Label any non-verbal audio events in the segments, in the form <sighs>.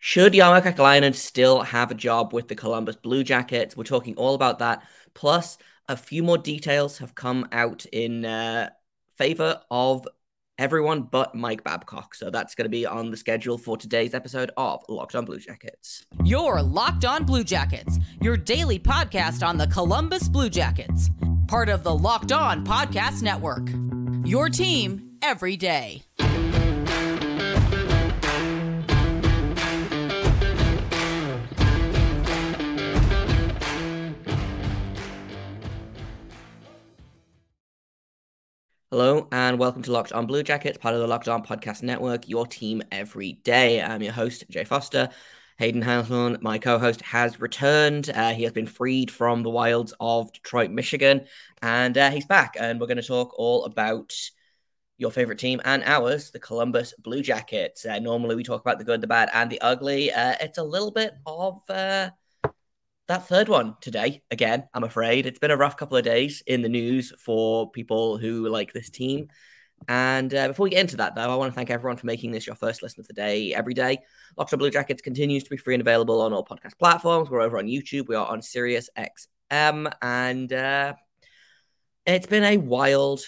Should Jarmo Kekalainen still have a job with the Columbus Blue Jackets? We're talking all about that. Plus, a few more details have come out in uh, favor of everyone but Mike Babcock. So that's going to be on the schedule for today's episode of Locked On Blue Jackets. Your Locked On Blue Jackets, your daily podcast on the Columbus Blue Jackets, part of the Locked On Podcast Network. Your team every day. Hello and welcome to Locked On Blue Jackets, part of the Locked On Podcast Network, your team every day. I'm your host, Jay Foster. Hayden Hanselman, my co host, has returned. Uh, he has been freed from the wilds of Detroit, Michigan, and uh, he's back. And we're going to talk all about your favorite team and ours, the Columbus Blue Jackets. Uh, normally, we talk about the good, the bad, and the ugly. Uh, it's a little bit of uh, that third one today. Again, I'm afraid it's been a rough couple of days in the news for people who like this team. And uh, before we get into that, though, I want to thank everyone for making this your first listen of the day every day. Locked On Blue Jackets continues to be free and available on all podcast platforms. We're over on YouTube. We are on Sirius XM, and uh, it's been a wild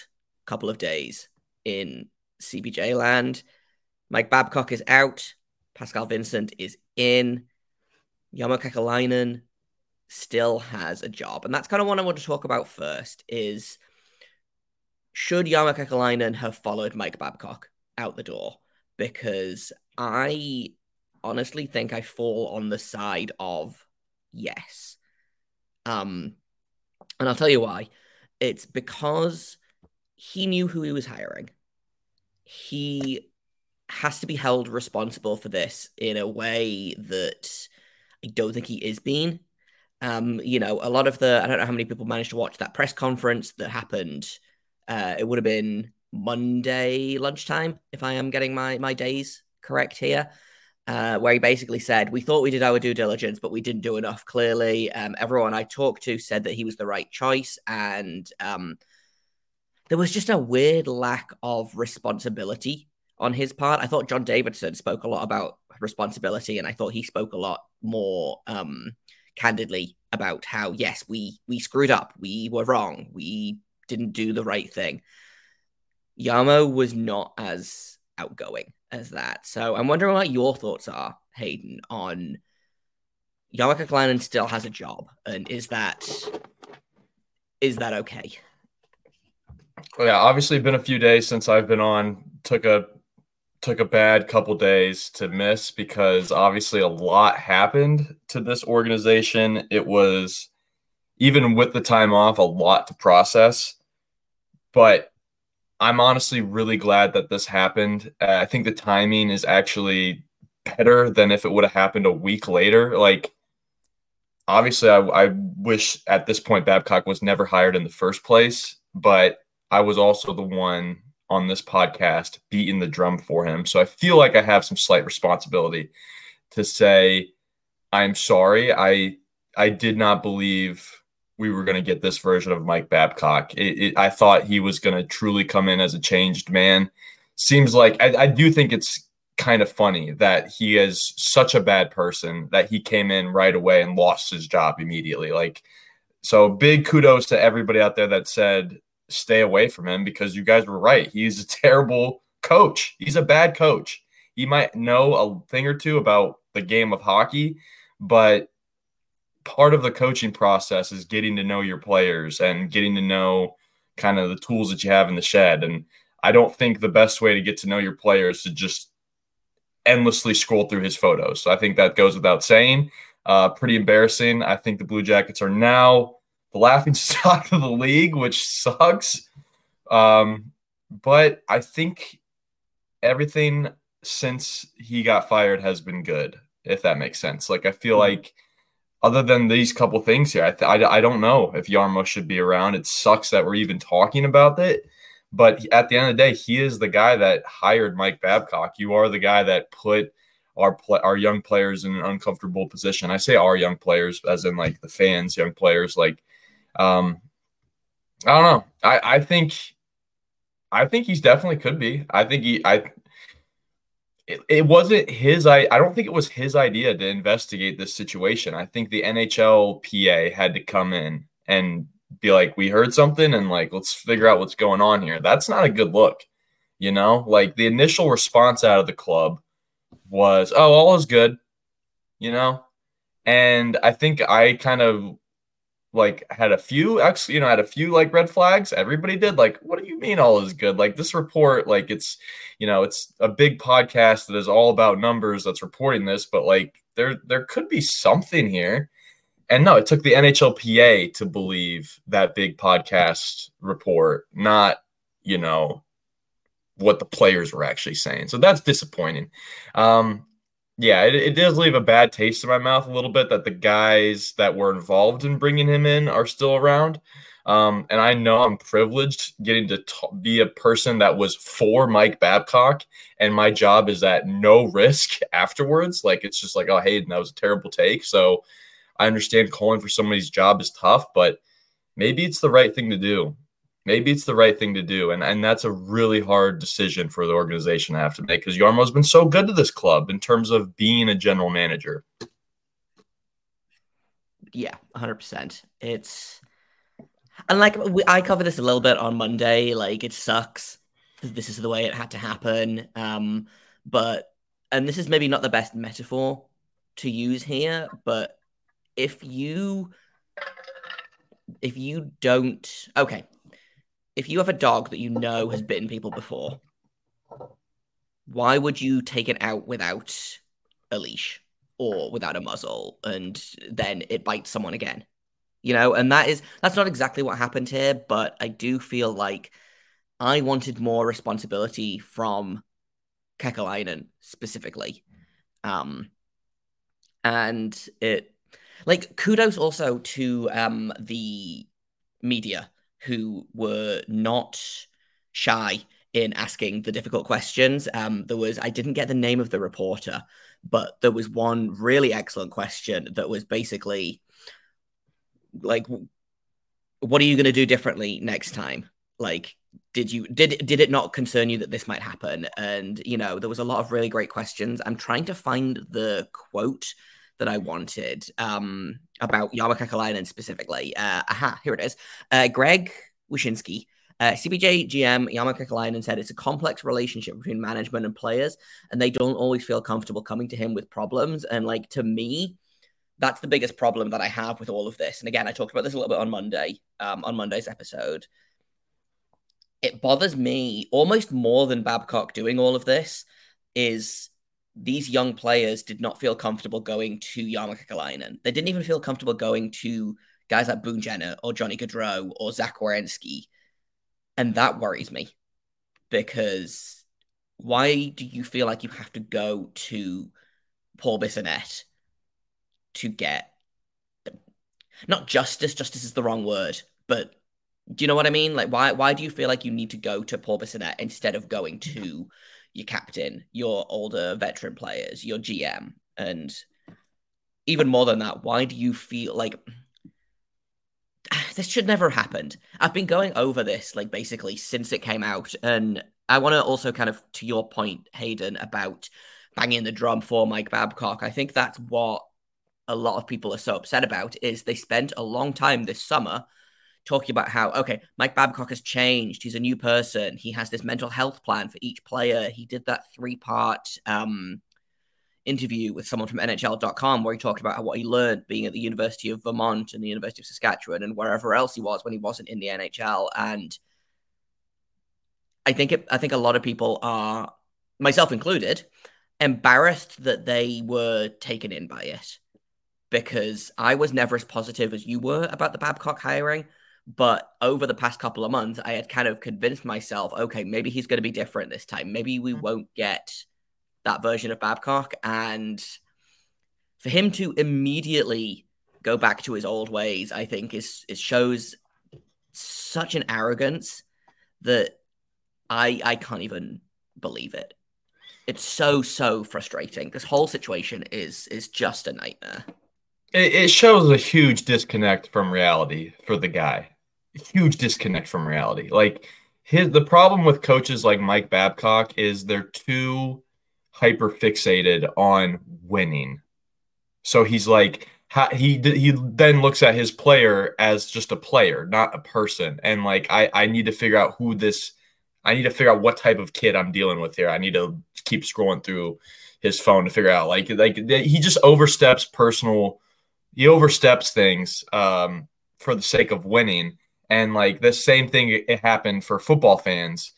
couple of days in CBJ land. Mike Babcock is out. Pascal Vincent is in. Jarmo Kekalainen still has a job. And that's kind of what I want to talk about first is should Jarmo Kekalainen have followed Mike Babcock out the door? Because I honestly think I fall on the side of yes. Um, and I'll tell you why. It's because he knew who he was hiring. He has to be held responsible for this in a way that I don't think he is being. Um, you know, a lot of the I don't know how many people managed to watch that press conference that happened. Uh, it would have been Monday lunchtime, if I am getting my my days correct here. Uh, where he basically said, We thought we did our due diligence, but we didn't do enough. Clearly, um, everyone I talked to said that he was the right choice. And um, there was just a weird lack of responsibility on his part. I thought John Davidson spoke a lot about responsibility, and I thought he spoke a lot more um, candidly about how yes, we we screwed up, we were wrong, we didn't do the right thing. Jarmo was not as outgoing as that. So I'm wondering what your thoughts are, Hayden, on Jarmo Kekalainen still has a job, and is that is that okay? Well, yeah, obviously, been a few days since I've been on. Took a took a bad couple days to miss because obviously a lot happened to this organization. It was even with the time off, a lot to process. But I'm honestly really glad that this happened. Uh, I think the timing is actually better than if it would have happened a week later. Like, obviously, I, I wish at this point Babcock was never hired in the first place, but I was also the one on this podcast beating the drum for him. So I feel like I have some slight responsibility to say I'm sorry. I I did not believe we were going to get this version of Mike Babcock. It, it, I thought he was going to truly come in as a changed man. Seems like I, I do think it's kind of funny that he is such a bad person that he came in right away and lost his job immediately. Like, so big kudos to everybody out there that said stay away from him because you guys were right. He's a <laughs> terrible coach. He's a bad coach. He might know a thing or two about the game of hockey, but part of the coaching process is getting to know your players and getting to know kind of the tools that you have in the shed. And I don't think the best way to get to know your players is to just endlessly scroll through his photos. So I think that goes without saying. Uh, pretty embarrassing. I think the Blue Jackets are now the laughing <laughs> stock of the league, which sucks. Um, but I think everything since he got fired has been good, if that makes sense. Like I feel mm-hmm. like other than these couple things here, I, th- I, I don't know if Jarmo should be around. It sucks that we're even talking about it. But at the end of the day, he is the guy that hired Mike Babcock. You are the guy that put our pl- our young players in an uncomfortable position. I say our young players, as in like the fans, young players. Like um, I don't know. I, I think I think he's definitely could be. I think he I it, it wasn't his I I don't think it was his idea to investigate this situation. I think the NHLPA had to come in and be like, we heard something and like let's figure out what's going on here. That's not a good look. You know, like the initial response out of the club was, oh, all is good, you know? And I think I kind of like had a few ex you know had a few like red flags. Everybody did like what do you mean all is good? Like this report like it's you know it's a big podcast that is all about numbers that's reporting this but like there there could be something here. And no it took the NHLPA to believe that big podcast report not you know what the players were actually saying. So that's disappointing. Um yeah, it, it does leave a bad taste in my mouth a little bit that the guys that were involved in bringing him in are still around. Um, and I know I'm privileged getting to t- be a person that was for Mike Babcock, and my job is at no risk <laughs> afterwards. Like it's just like, oh, Hayden, that was a terrible take. So I understand calling for somebody's job is tough, but maybe it's the right thing to do maybe it's the right thing to do. And, and that's a really hard decision for the organization to have to make because Jarmo's been so good to this club in terms of being a general manager. Yeah, 100%. It's, and like we, I cover this a little bit on Monday. Like it sucks. This is the way it had to happen. Um, but, and this is maybe not the best metaphor to use here, but if you, if you don't, okay, if you have a dog that you know has bitten people before, why would you take it out without a leash or without a muzzle and then it bites someone again? You know, and that is that's not exactly what happened here, but I do feel like I wanted more responsibility from Kekalainen specifically. Um and it like kudos also to um the media who were not shy in asking the difficult questions. Um, there was, I didn't get the name of the reporter, but there was one really excellent question that was basically like, what are you going to do differently next time? Like, did you did did it not concern you that this might happen? And you know, there was a lot of really great questions. I'm trying to find the quote that I wanted um, about Kekalainen specifically. Uh, aha, here it is. Uh, Greg Wyshynski, uh, CBJ GM Kekalainen said it's a complex relationship between management and players, and they don't always feel comfortable coming to him with problems. And like to me, that's the biggest problem that I have with all of this. And again, I talked about this a little bit on Monday, um, on Monday's episode. It bothers me almost more than Babcock doing all of this is these young players did not feel comfortable going to Jarmo Kekalainen. They didn't even feel comfortable going to guys like Boone Jenner or Johnny Gaudreau or Zach Werenski. And that worries me because why do you feel like you have to go to Paul Bissonnette to get not justice, justice is the wrong word, but do you know what I mean? Like why why do you feel like you need to go to Paul Bissonnette instead of going to your captain, your older veteran players, your GM, and even more than that, why do you feel like <sighs> this should never have happened? I've been going over this like basically since it came out, and I want to also kind of to your point, Hayden, about banging the drum for Mike Babcock. I think that's what a lot of people are so upset about is they spent a long time this summer talking about how okay mike babcock has changed. He's a new person. He has this mental health plan for each player. He did that three part um, interview with someone from nhl.com where he talked about what he learned being at the university of vermont and the university of saskatchewan and wherever else he was when he wasn't in the nhl and i think it, i think a lot of people are myself included embarrassed that they were taken in by it because I was never as positive as you were about the Babcock hiring. But over the past couple of months, I had kind of convinced myself, okay, maybe he's going to be different this time. Maybe we mm-hmm. won't get that version of Babcock. And for him to immediately go back to his old ways, I think is it shows such an arrogance that I I can't even believe it. It's so so frustrating. This whole situation is is just a nightmare it, it shows a huge disconnect from reality for the guy. Huge disconnect from reality. Like his the problem with coaches like Mike Babcock is they're too hyper fixated on winning. So he's like, he he then looks at his player as just a player, not a person, and like I I need to figure out who this. I need to figure out what type of kid I'm dealing with here. I need to keep scrolling through his phone to figure out like like he just oversteps personal. He oversteps things um, for the sake of winning, and like the same thing it happened for football fans.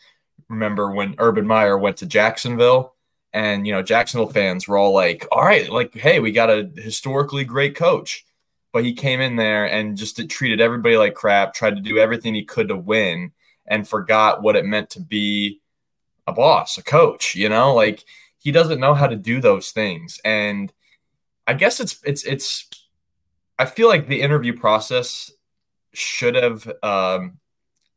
Remember when Urban Meyer went to Jacksonville and you know Jacksonville fans were all like, "All right, like hey, we got a historically great coach." But he came in there and just treated everybody like crap, tried to do everything he could to win and forgot what it meant to be a boss, a coach, you know? Like he doesn't know how to do those things. And I guess it's it's it's I feel like the interview process should have um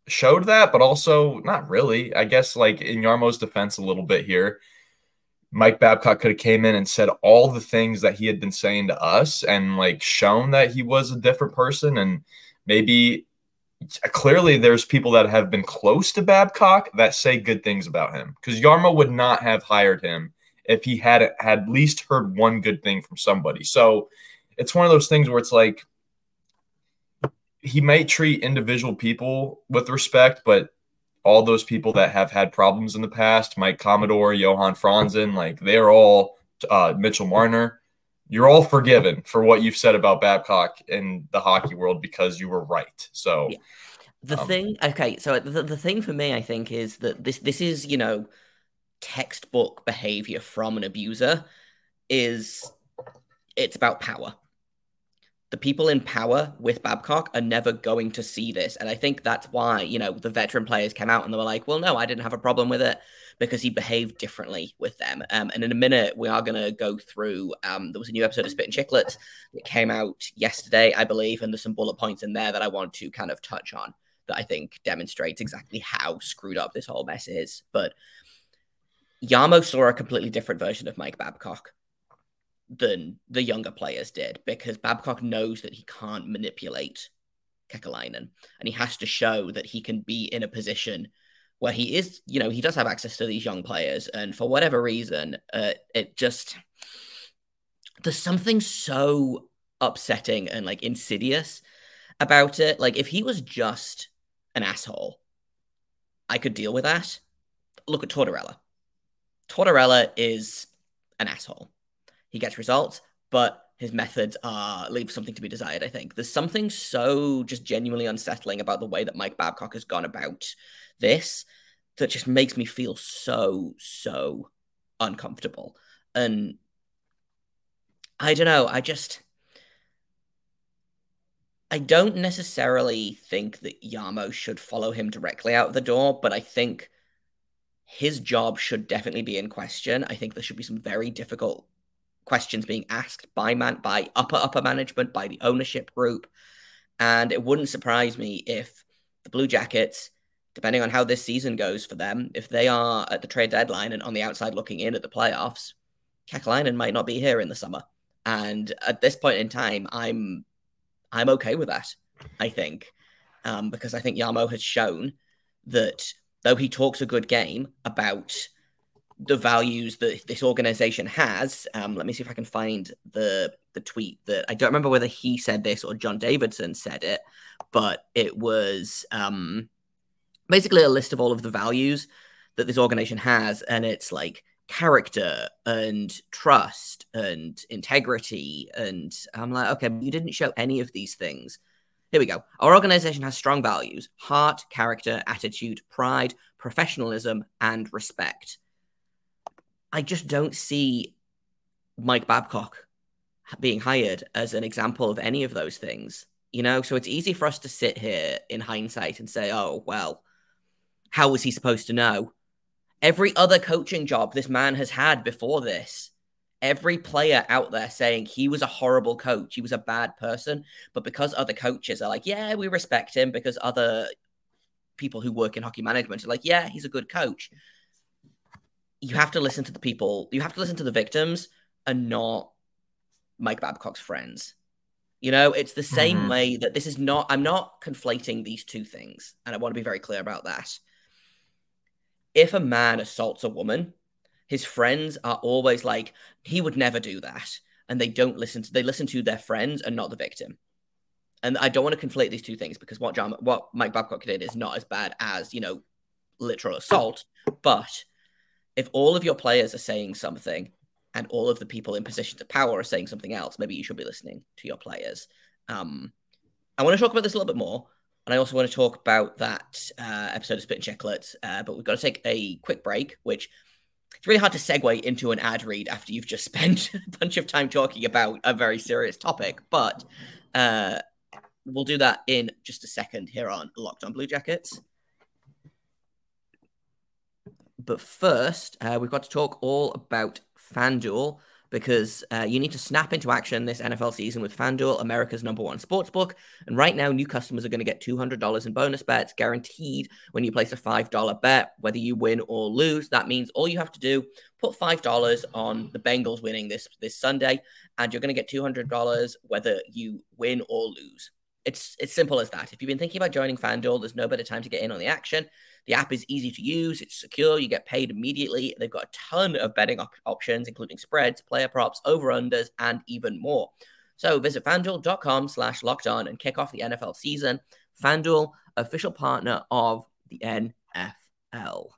showed that, but also not really. I guess like in Jarmo's defense a little bit here Mike Babcock could have came in and said all the things that he had been saying to us and like shown that he was a different person and maybe clearly there's people that have been close to Babcock that say good things about him because Jarmo would not have hired him if he had had at least heard one good thing from somebody. So it's one of those things where it's like he might treat individual people with respect, but all those people that have had problems in the past, Mike Commodore, Johan Franzen, like they're all uh, Mitchell Marner. You're all forgiven for what you've said about Babcock in the hockey world because you were right. So yeah. the um, thing, okay, so the, the thing for me, I think, is that this this is you know textbook behavior from an abuser. Is it's about power the people in power with Babcock are never going to see this. And I think that's why, you know, the veteran players came out and they were like, well, no, I didn't have a problem with it because he behaved differently with them. Um, and in a minute, we are going to go through. Um, there was a new episode of Spittin' Chiclets that came out yesterday, I believe, and there's some bullet points in there that I want to kind of touch on that I think demonstrates exactly how screwed up this whole mess is. But Jarmo saw a completely different version of Mike Babcock than the younger players did because Babcock knows that he can't manipulate Kekalainen and he has to show that he can be in a position where he is, you know, he does have access to these young players. And for whatever reason, uh, it just, there's something so upsetting and like insidious about it. Like if he was just an asshole, I could deal with that. Look at Tortorella. Tortorella is an asshole. He gets results, but his methods are leave something to be desired. I think there's something so just genuinely unsettling about the way that Mike Babcock has gone about this that just makes me feel so so uncomfortable. And I don't know. I just I don't necessarily think that Jarmo should follow him directly out the door, but I think his job should definitely be in question. I think there should be some very difficult questions being asked by man by upper upper management by the ownership group. And it wouldn't surprise me if the blue jackets depending on how this season goes for them if they are at the trade deadline and on the outside looking in at the playoffs Kekalainen might not be here in the summer. And at this point in time i'm i'm okay with that i think um, because i think Jarmo has shown that though he talks a good game about the values that this organization has. Um, let me see if I can find the the tweet that I don't remember whether he said this or John Davidson said it, but it was um, basically a list of all of the values that this organization has, and it's like character and trust and integrity. And I'm like, okay, you didn't show any of these things. Here we go. Our organization has strong values heart, character, attitude, pride, professionalism, and respect. I just don't see Mike Babcock being hired as an example of any of those things. You know, so it's easy for us to sit here in hindsight and say, oh, well, how was he supposed to know? Every other coaching job this man has had before this, every player out there saying he was a horrible coach, he was a bad person, but because other coaches are like, yeah, we respect him, because other people who work in hockey management are like, yeah, he's a good coach you have to listen to the people, you have to listen to the victims and not Mike Babcock's friends. You know, it's the same mm-hmm. way that this is not, I'm not conflating these two things. And I want to be very clear about that. If a man assaults a woman, his friends are always like, he would never do that. And they don't listen to, they listen to their friends and not the victim. And I don't want to conflate these two things because what John, what Mike Babcock did is not as bad as, you know, literal assault. But if all of your players are saying something and all of the people in positions of power are saying something else, maybe you should be listening to your players. Um, I want to talk about this a little bit more. And I also want to talk about that uh, episode of Spittin' Chiclets. Uh, but we've got to take a quick break, which it's really hard to segue into an ad read after you've just <laughs> spent a bunch of time talking about a very serious topic. But uh, we'll do that in just a second here on Locked on Blue Jackets. But first, uh, we've got to talk all about FanDuel because uh, you need to snap into action this NFL season with FanDuel, America's number one sportsbook. And right now, new customers are going to get $200 in bonus bets guaranteed when you place a $5 bet, whether you win or lose. That means all you have to do, put $5 on the Bengals winning this, this Sunday, and you're going to get $200 whether you win or lose. It's, it's simple as that. If you've been thinking about joining FanDuel, there's no better time to get in on the action. The app is easy to use, it's secure, you get paid immediately. They've got a ton of betting op- options, including spreads, player props, over-unders, and even more. So visit fanduel.com slash locked on and kick off the NFL season. FanDuel, official partner of the NFL.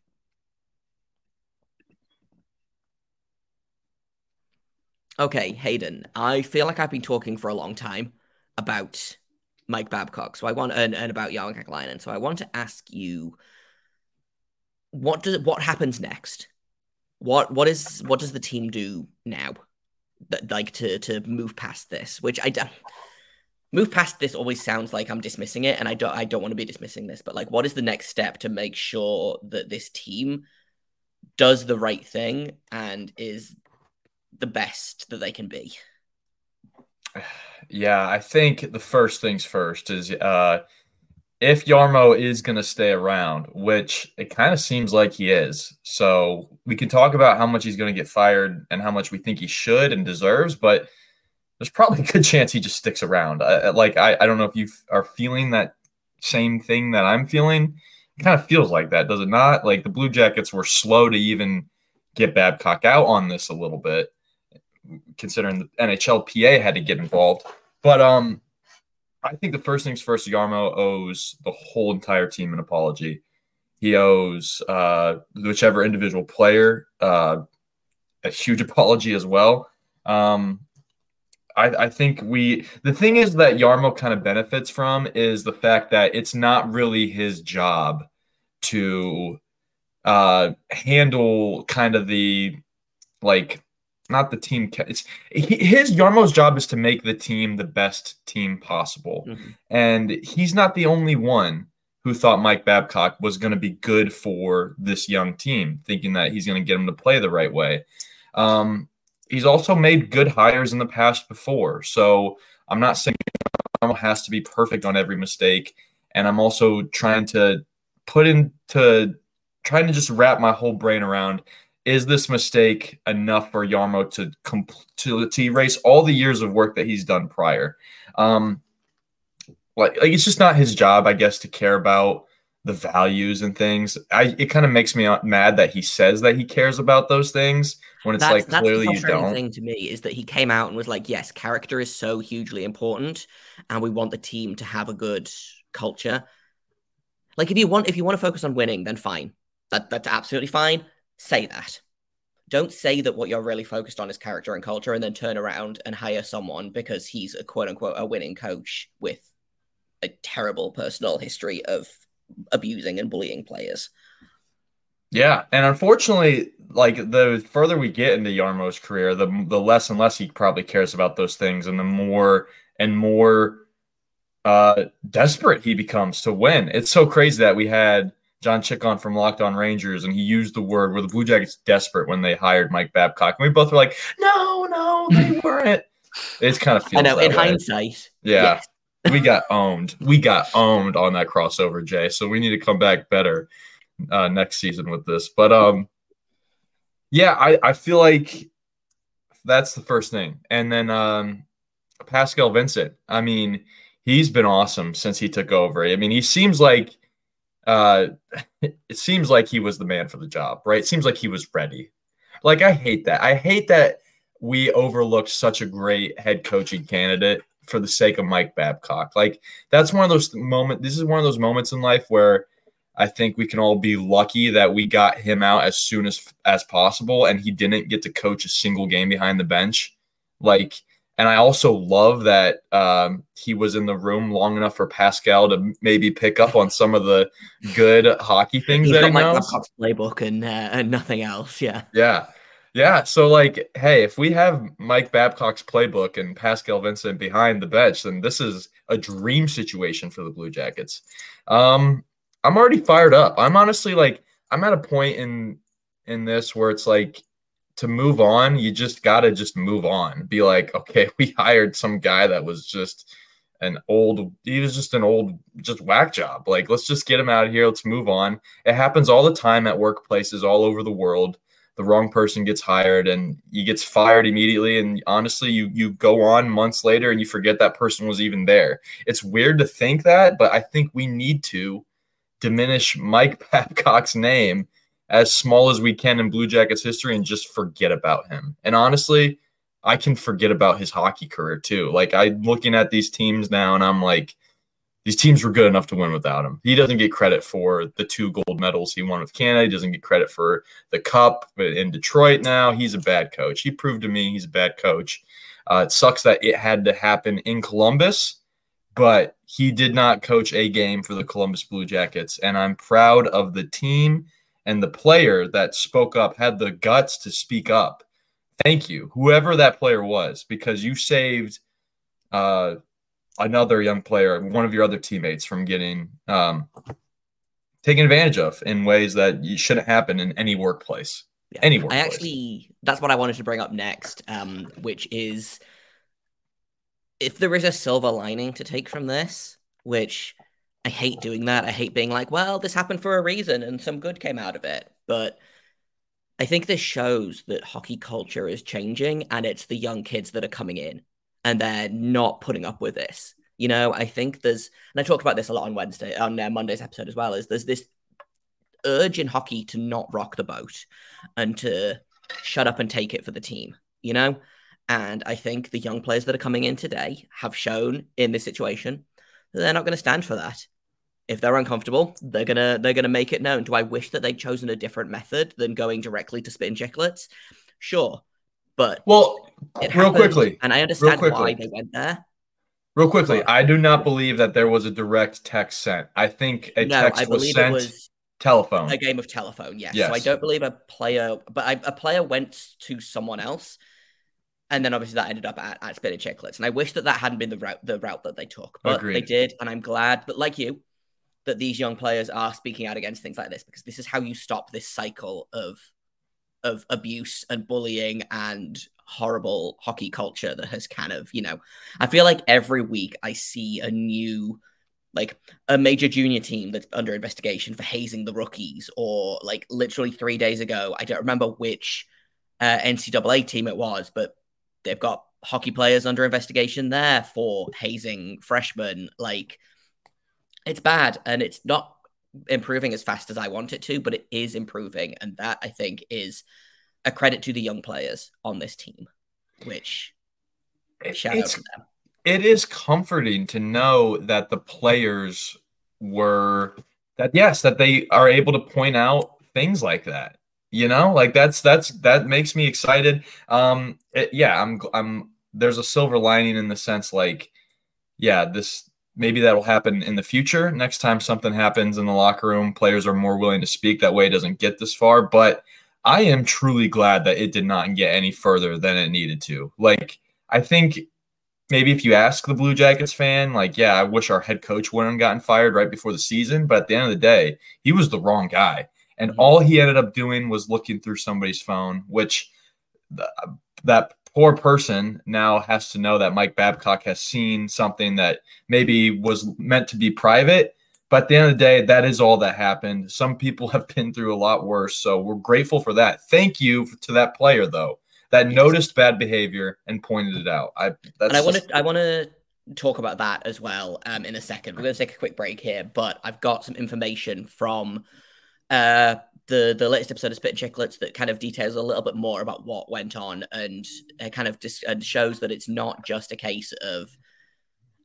Okay, Hayden, I feel like I've been talking for a long time about Mike Babcock. So I want and, and about Jarmo Kekalainen. So I want to ask you what does what happens next? What what is what does the team do now? That like to to move past this, which I don't move past this always sounds like I'm dismissing it, and I don't I don't want to be dismissing this, but like what is the next step to make sure that this team does the right thing and is the best that they can be? Yeah, I think the first things first is uh if Jarmo is going to stay around, which it kind of seems like he is. So we can talk about how much he's going to get fired and how much we think he should and deserves, but there's probably a good chance he just sticks around. I, like, I, I don't know if you are feeling that same thing that I'm feeling. It kind of feels like that, does it not? Like the Blue Jackets were slow to even get Babcock out on this a little bit, considering the NHLPA had to get involved. But um, I think the first things first, Jarmo owes the whole entire team an apology. He owes uh, whichever individual player uh, a huge <laughs> apology as well. Um, I, I, think we the thing is that Jarmo kind of benefits from is the fact that it's not really his job to uh, handle kind of the like not the team. It's his Jarmo's job is to make the team the best team possible, mm-hmm. and he's not the only one who thought Mike Babcock was going to be good for this young team, thinking that he's going to get him to play the right way. Um, he's also made good hires in the past before, so I'm not saying Jarmo has to be perfect on every mistake, and I'm also trying to put into trying to just wrap my whole brain around is this mistake enough for Jarmo to to, to erase all the years of work that he's done prior? Um, like, like it's just not his job, I guess, to care about the values and things. I it kind of makes me mad that he says that he cares about those things when it's that's, like clearly you don't. Thing to me is that he came out and was like, "Yes, character is so hugely important, and we want the team to have a good culture." Like if you want if you want to focus on winning, then fine. That that's absolutely fine say that. Don't say that what you're really focused on is character and culture and then turn around and hire someone because he's a quote unquote a winning coach with a terrible personal history of abusing and bullying players. Yeah, and unfortunately, like the further we get into Jarmo's career, the the less and less he probably cares about those things, and the more and more uh, desperate he becomes to win. It's so crazy that we had John Chickon from Locked On Rangers, and he used the word where the Blue Jackets desperate when they hired Mike Babcock. And we both were like, no, no, they <laughs> weren't. It's kind of feels I know, in way. hindsight. Yeah. Yes. we got <laughs> owned. We got owned on that crossover, Jay. So we need to come back better uh, next season with this. But um, yeah, I, I feel like that's the first thing. And then um, Pascal Vincent. I mean, he's been awesome since he took over. I mean, he seems like uh, <laughs> it seems like he was the man for the job, right? It seems like he was ready. Like I hate that. I hate that we overlooked such a great head coaching candidate for the sake of Mike Babcock. Like that's one of those moments. This is one of those moments in life where I think we can all be lucky that we got him out as soon as as possible, and he didn't get to coach a single game behind the bench. Like, and I also love that um, he was in the room long enough for Pascal to maybe pick up on some of the good hockey things He's that got he Mike knows. Babcock's playbook and uh, and nothing else. Yeah. Yeah. Yeah. So, like, hey, if we have Mike Babcock's playbook and Pascal Vincent behind the bench, then this is a dream situation for the Blue Jackets. Um, I'm already fired up. I'm honestly like, I'm at a point in in this where it's like to move on, you just gotta just move on. Be like, okay, <laughs> we hired some guy that was just an old he was just an old just whack job. Like, let's just get him out of here. Let's move on. It happens all the time at workplaces all over the world the wrong person gets hired and he gets fired immediately and honestly you you go on months later and you forget that person was even there it's weird to think that but i think we need to diminish mike <laughs> babcock's name as small as we can in blue jackets history and just forget about him and honestly i can forget about his hockey career too like i'm looking at these teams now and i'm like these teams were good enough to win without him. He doesn't get credit for the two gold medals he won with Canada. He doesn't get credit for the cup in Detroit now. He's a bad coach. He proved to me he's a bad coach. Uh, it sucks that it had to happen in Columbus, but he did not coach a game for the Columbus Blue Jackets. And I'm proud of the team and the player that spoke up, had the guts to speak up. Thank you, whoever that player was, because you saved uh, another young player, one of your other teammates, from getting um, taken advantage of in ways that you shouldn't happen in any workplace. Yeah. Any workplace. I actually, that's what I wanted to bring up next, um, which is if there is a silver lining to take from this, which I hate doing that. I hate being like, well, this happened for a reason and some good came out of it. But I think this shows that hockey culture is changing and it's the young kids that are coming in and they're not putting up with this. You know, I think there's, and I talked about this a lot on Wednesday, on uh, Monday's episode as well, is there's this urge in hockey to not rock the boat and to shut up and take it for the team, you know? And I think the young players that are coming in today have shown in this situation they're not going to stand for that. If they're uncomfortable, they're gonna they're gonna make it known. Do I wish that they'd chosen a different method than going directly to Spittin' Chiclets? Sure, but well, it real happened, quickly, and I understand why they went there. real quickly, I do not believe that there was a direct text sent. I think a no, text was sent it was telephone. a game of telephone. Yes. Yes. So I don't believe a player, but I, a player went to someone else, and then obviously that ended up at, at Spittin' Chiclets. And I wish that that hadn't been the route the route that they took, but they did, and I'm glad. But like you, that these young players are speaking out against things like this because this is how you stop this cycle of of abuse and bullying and horrible hockey culture that has kind of you know i feel like every week i see a new like a major junior team that's under investigation for hazing the rookies or like literally three days ago i don't remember which uh, ncaa team it was but they've got hockey players under investigation there for hazing freshmen like it's bad and it's not improving as fast as I want it to, but it is improving. And that I think is a credit to the young players on this team, which shout It's- out to them. it is comforting to know that the players were that yes that they are able to point out things like that you know like that's that's that makes me excited. Um it- yeah i'm i'm there's a silver lining in the sense like yeah this maybe that'll happen in the future next time something happens in the locker room. Players are more willing to speak that way it doesn't get this far but i am truly glad that it did not get any further than it needed to. Like i think maybe if you ask the Blue Jackets fan, like, yeah, I wish our head coach wouldn't have gotten fired right before the season, but at the end of the day, he was the wrong guy. And Mhm. all he ended up doing was looking through somebody's phone, which th- that poor person now has to know that Mike Babcock has seen something that maybe was meant to be private. But at the end of the day, that is all that happened. Some people <laughs> have been through a lot worse. So we're grateful for that. Thank you to that player, though, that noticed bad behavior and pointed it out. I that's and I want to I want to talk about that as well um, in a second. We're going to take a quick break here, but I've got some information from uh, the the latest episode of Spittin' Chiclets that kind of details a little bit more about what went on and uh, kind of just and shows that it's not just a case of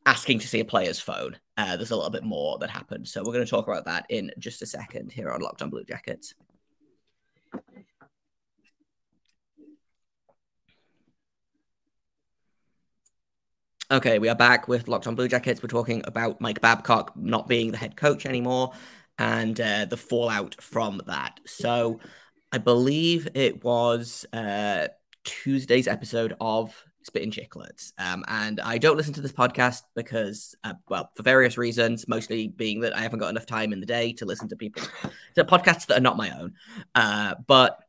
asking to see a player's phone. Uh, there's a little bit more that happened. So we're going to talk about that in just a second here on Locked On Blue Jackets. Okay, we are back with Locked On Blue Jackets. We're talking about Mike Babcock not being the head coach anymore and uh, the fallout from that. So I believe it was uh, Tuesday's episode of Spittin' Chiclets. Um, and I don't listen to this podcast because, uh, well, for various reasons, mostly being that I haven't got enough time in the day to listen to people, to podcasts that are not my own. Uh, but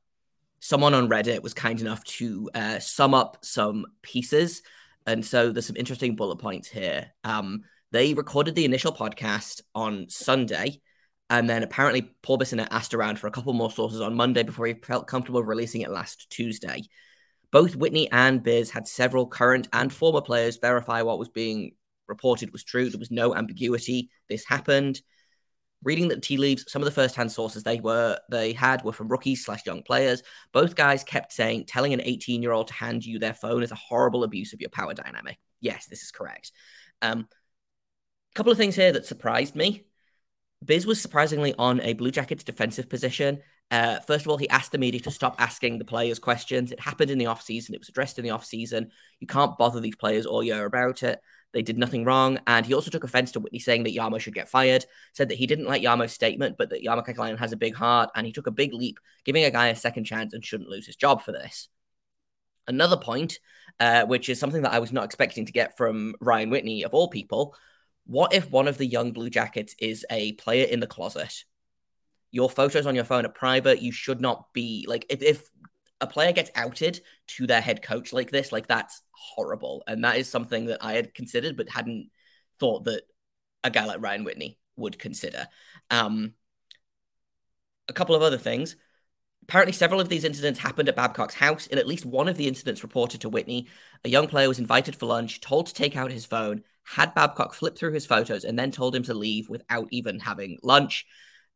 someone on Reddit was kind enough to uh, sum up some pieces. And so there's some interesting bullet points here. Um, they recorded the initial podcast on Sunday. And then apparently Paul Bissonnette asked around for a couple more sources on Monday before he felt comfortable releasing it last Tuesday. Both Whitney and Biz had several current and former players verify what was being reported was true. There was no ambiguity. This happened. Reading the tea leaves, some of the first-hand sources they were they had were from rookies slash young players. Both guys kept saying telling an 18-year-old to hand you their phone is a horrible abuse of your power dynamic. Yes, this is correct. Um, a couple of things here that surprised me. Biz was surprisingly on a Blue Jackets defensive position. Uh, first of all, he asked the media to stop asking the players questions. It happened in the offseason. It was addressed in the offseason. You can't bother these players all year about it. They did nothing wrong. And he also took offense to Whitney saying that Jarmo should get fired, said that he didn't like Jarmo's statement, but that Jarmo Kekalainen has a big heart. And he took a big leap, giving a guy a second chance and shouldn't lose his job for this. Another point, uh, which is something that I was not expecting to get from Ryan Whitney, of all people. What if one of the young Blue Jackets is a player in the closet your photos on your phone are private. You should not be like if, if a player gets outed to their head coach like this, like that's horrible. And that is something that I had considered but hadn't thought that a guy like Ryan Whitney would consider. Um, a couple of other things. Apparently, several of these incidents happened at Babcock's house. In at least one of the incidents reported to Whitney, a young player was invited for lunch, told to take out his phone, had Babcock flip through his photos, and then told him to leave without even having lunch.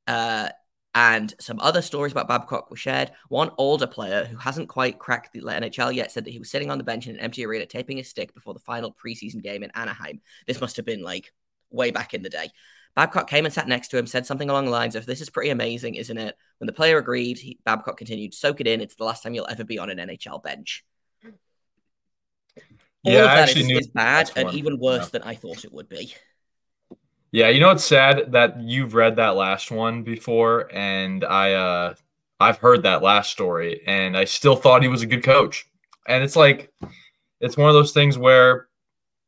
Uh, and some other stories about Babcock were shared. One older player who hasn't quite cracked the NHL yet said that he was sitting on the bench in an empty arena taping his stick before the final preseason game in Anaheim. This must have been like way back in the day. Babcock came and sat next to him, said something along the lines of, This is pretty amazing, isn't it? When the player agreed, he, Babcock continued, Soak it in. It's the last time you'll ever be on an NHL bench. All yeah, of that is, is bad and even worse yeah. than I thought it would be. Yeah, you know it's sad that you've read that last one before, and I uh I've heard that last story, and I still thought he was a good coach. And it's like it's one of those things where,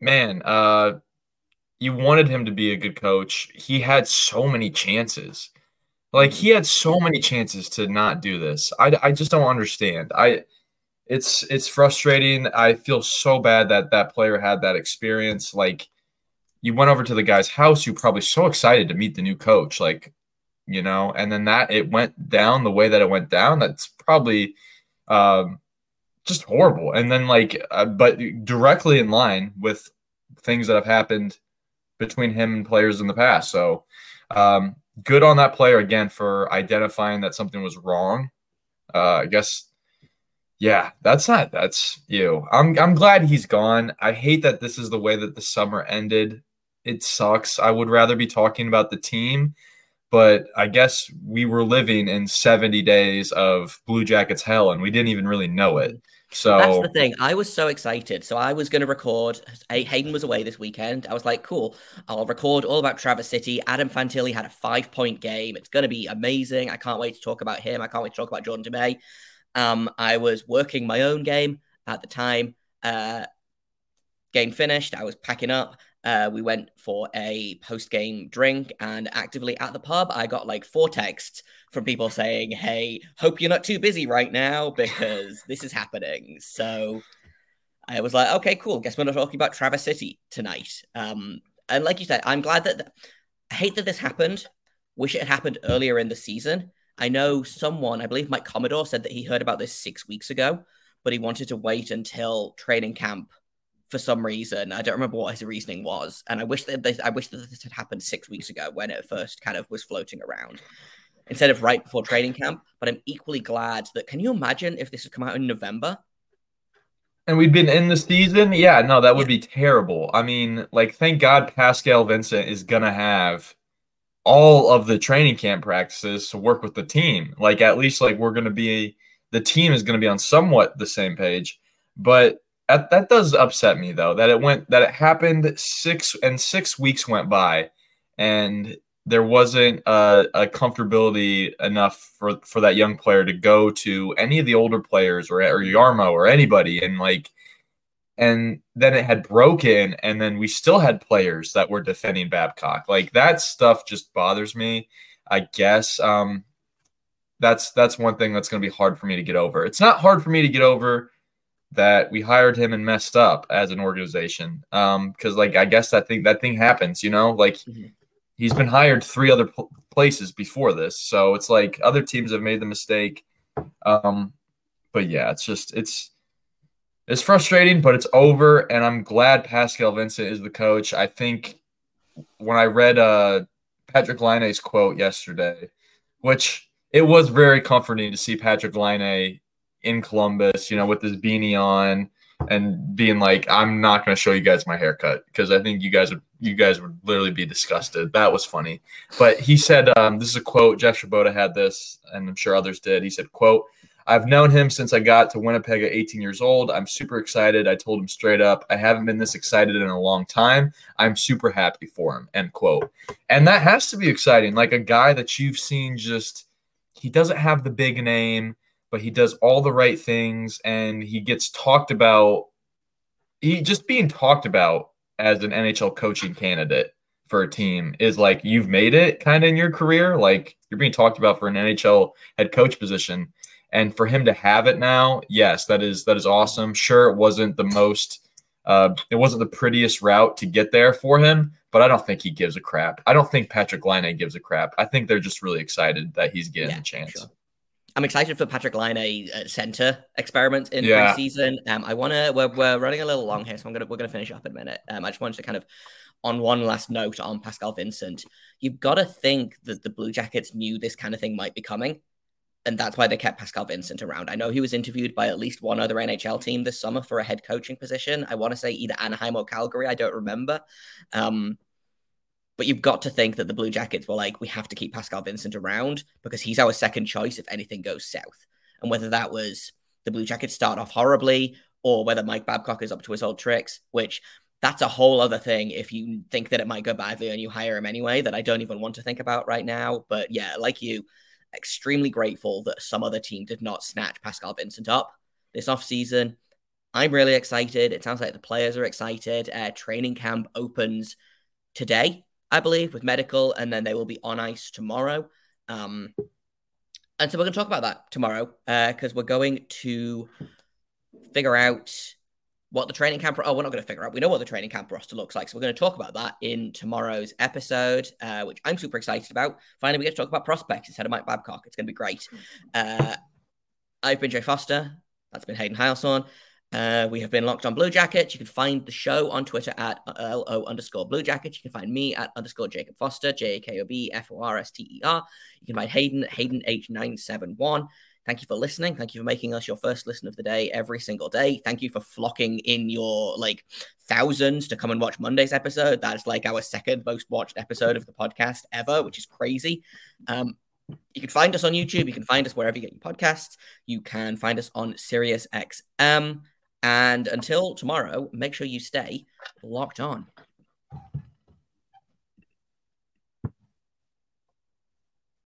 man, uh, you wanted him to be a good coach. He had so many chances. Like he had so many chances to not do this. I, I just don't understand. I it's it's frustrating. I feel so bad that that player had that experience. Like you went over to the guy's house, you're probably so excited to meet the new coach, like, you know, and then that it went down the way that it went down. That's probably um, just horrible. And then, like, uh, but directly in line with things that have happened between him and players in the past. So, um, good on that player again for identifying that something was wrong. Uh, I guess yeah, that's not that's you. I'm I'm glad he's gone. I hate that this is the way that the summer ended it sucks. I would rather be talking about the team, but I guess we were living in 70 days of Blue Jackets hell and we didn't even really know it. So that's the thing. I was so excited. So I was going to record. Hayden was away this weekend. I was like, cool. I'll record all about Traverse City. Adam Fantilli had a five point game. It's going to be amazing. I can't wait to talk about him. I can't wait to talk about Jordan Dumais. Um, I was working my own game at the time. Uh, game finished. I was packing up. Uh, we went for a post game drink and actively at the pub. I got like four texts from people saying, Hey, hope you're not too busy right now because <laughs> this is happening. So I was like, Okay, cool. Guess we're not talking about Traverse City tonight. Um, and like you said, I'm glad that th- I hate that this happened. Wish it had happened earlier in the season. I know someone, I believe Mike Commodore, said that he heard about this six weeks ago, but he wanted to wait until training camp for some reason. I don't remember what his reasoning was, and I wish that this, I wish that this had happened six weeks ago when it first kind of was floating around. instead of right before training camp. But I'm equally glad that. Can you imagine if this had come out in November? And we'd been in the season? Yeah, no, that would be terrible. I mean, like, thank God Pascal Vincent is going to have all of the training camp practices to work with the team. Like, at least, like, we're going to be, the team is going to be on somewhat the same page. But that, that does upset me, though, that it went, that it happened six and six weeks went by and there wasn't a, a, comfortability enough for for that young player to go to any of the older players or or Jarmo or anybody and like and then it had broken and then we still had players that were defending Babcock. Like that stuff just bothers me. I guess um that's that's one thing that's going to be hard for me to get over. It's not hard for me to get over that we hired him and messed up as an organization. Um cuz like I guess that thing that thing happens, you know? Like mm-hmm he's been hired three other pl- places before this, so it's like other teams have made the mistake. Um, but yeah, it's just it's it's frustrating, but it's over, and I'm glad Pascal Vincent is the coach. I think when I read uh, Patrik Laine's quote yesterday, which it was very comforting to see Patrik Laine in Columbus, you know, with his beanie on and being like, I'm not going to show you guys my haircut because I think you guys would you guys would literally be disgusted. That was funny. But he said, um, this is a quote. Jeff Svoboda had this, and I'm sure others did. He said, quote, I've known him since I got to Winnipeg at 18 years old. I'm super excited. I told him straight up, I haven't been this excited in a long time. I'm super happy for him. End quote. And that has to be exciting. Like a guy that you've seen just, he doesn't have the big name but he does all the right things and he gets talked about he just being talked about as an NHL coaching candidate for a team is like you've made it kind of in your career like you're being talked about for an NHL head coach position and for him to have it now yes that is that is awesome sure it wasn't the most uh, it wasn't the prettiest route to get there for him but I don't think he gives a crap. I don't think Patrik Laine gives a crap. I think they're just really excited that he's getting yeah, a chance. Sure. I'm excited for Patrik Laine uh, center experiment in yeah. preseason. Um, I want to. We're, we're running a little long here, so I'm gonna we're gonna finish up in a minute. Um, I just wanted to kind of on one last note on Pascal Vincent. You've got to think that the Blue Jackets knew this kind of thing might be coming, and that's why they kept Pascal Vincent around. I know he was interviewed by at least one other NHL team this summer for a head coaching position. I want to say either Anaheim or Calgary. I don't remember. Um, but you've got to think that the Blue Jackets were like, we have to keep Pascal Vincent around because he's our second choice if anything goes south. And whether that was the Blue Jackets start off horribly or whether Mike Babcock is up to his old tricks, which that's a whole other thing if you think that it might go badly and you hire him anyway, that I don't even want to think about right now. But yeah, like you, extremely grateful that some other team did not snatch Pascal Vincent up this offseason. I'm really excited. It sounds like the players are excited. Uh, training camp opens today. I believe, with medical, and then they will be on ice tomorrow. Um, and so we're going to talk about that tomorrow because uh, we're going to figure out what the training camp. Oh, we're not going to figure out. We know what the training camp roster looks like, so we're going to talk about that in tomorrow's episode, uh, which I'm super excited about. Finally, we get to talk about prospects instead of Mike Babcock. It's going to be great. Uh, I've been Jay Foster. That's been Hayden Heilson. Uh, we have been locked on Blue Jackets. You can find the show on Twitter at LO underscore Blue Jackets. You can find me at underscore Jakob Forster, J A K O B F O R S T E R. You can find Hayden Hayden H971. Thank you for listening. Thank you for making us your first listen of the day every single day. Thank you for flocking in your like thousands to come and watch Monday's episode. That's like our second most watched episode of the podcast ever, which is crazy. Um, you can find us on YouTube. You can find us wherever you get your podcasts. You can find us on SiriusXM. And until tomorrow, make sure you stay locked on.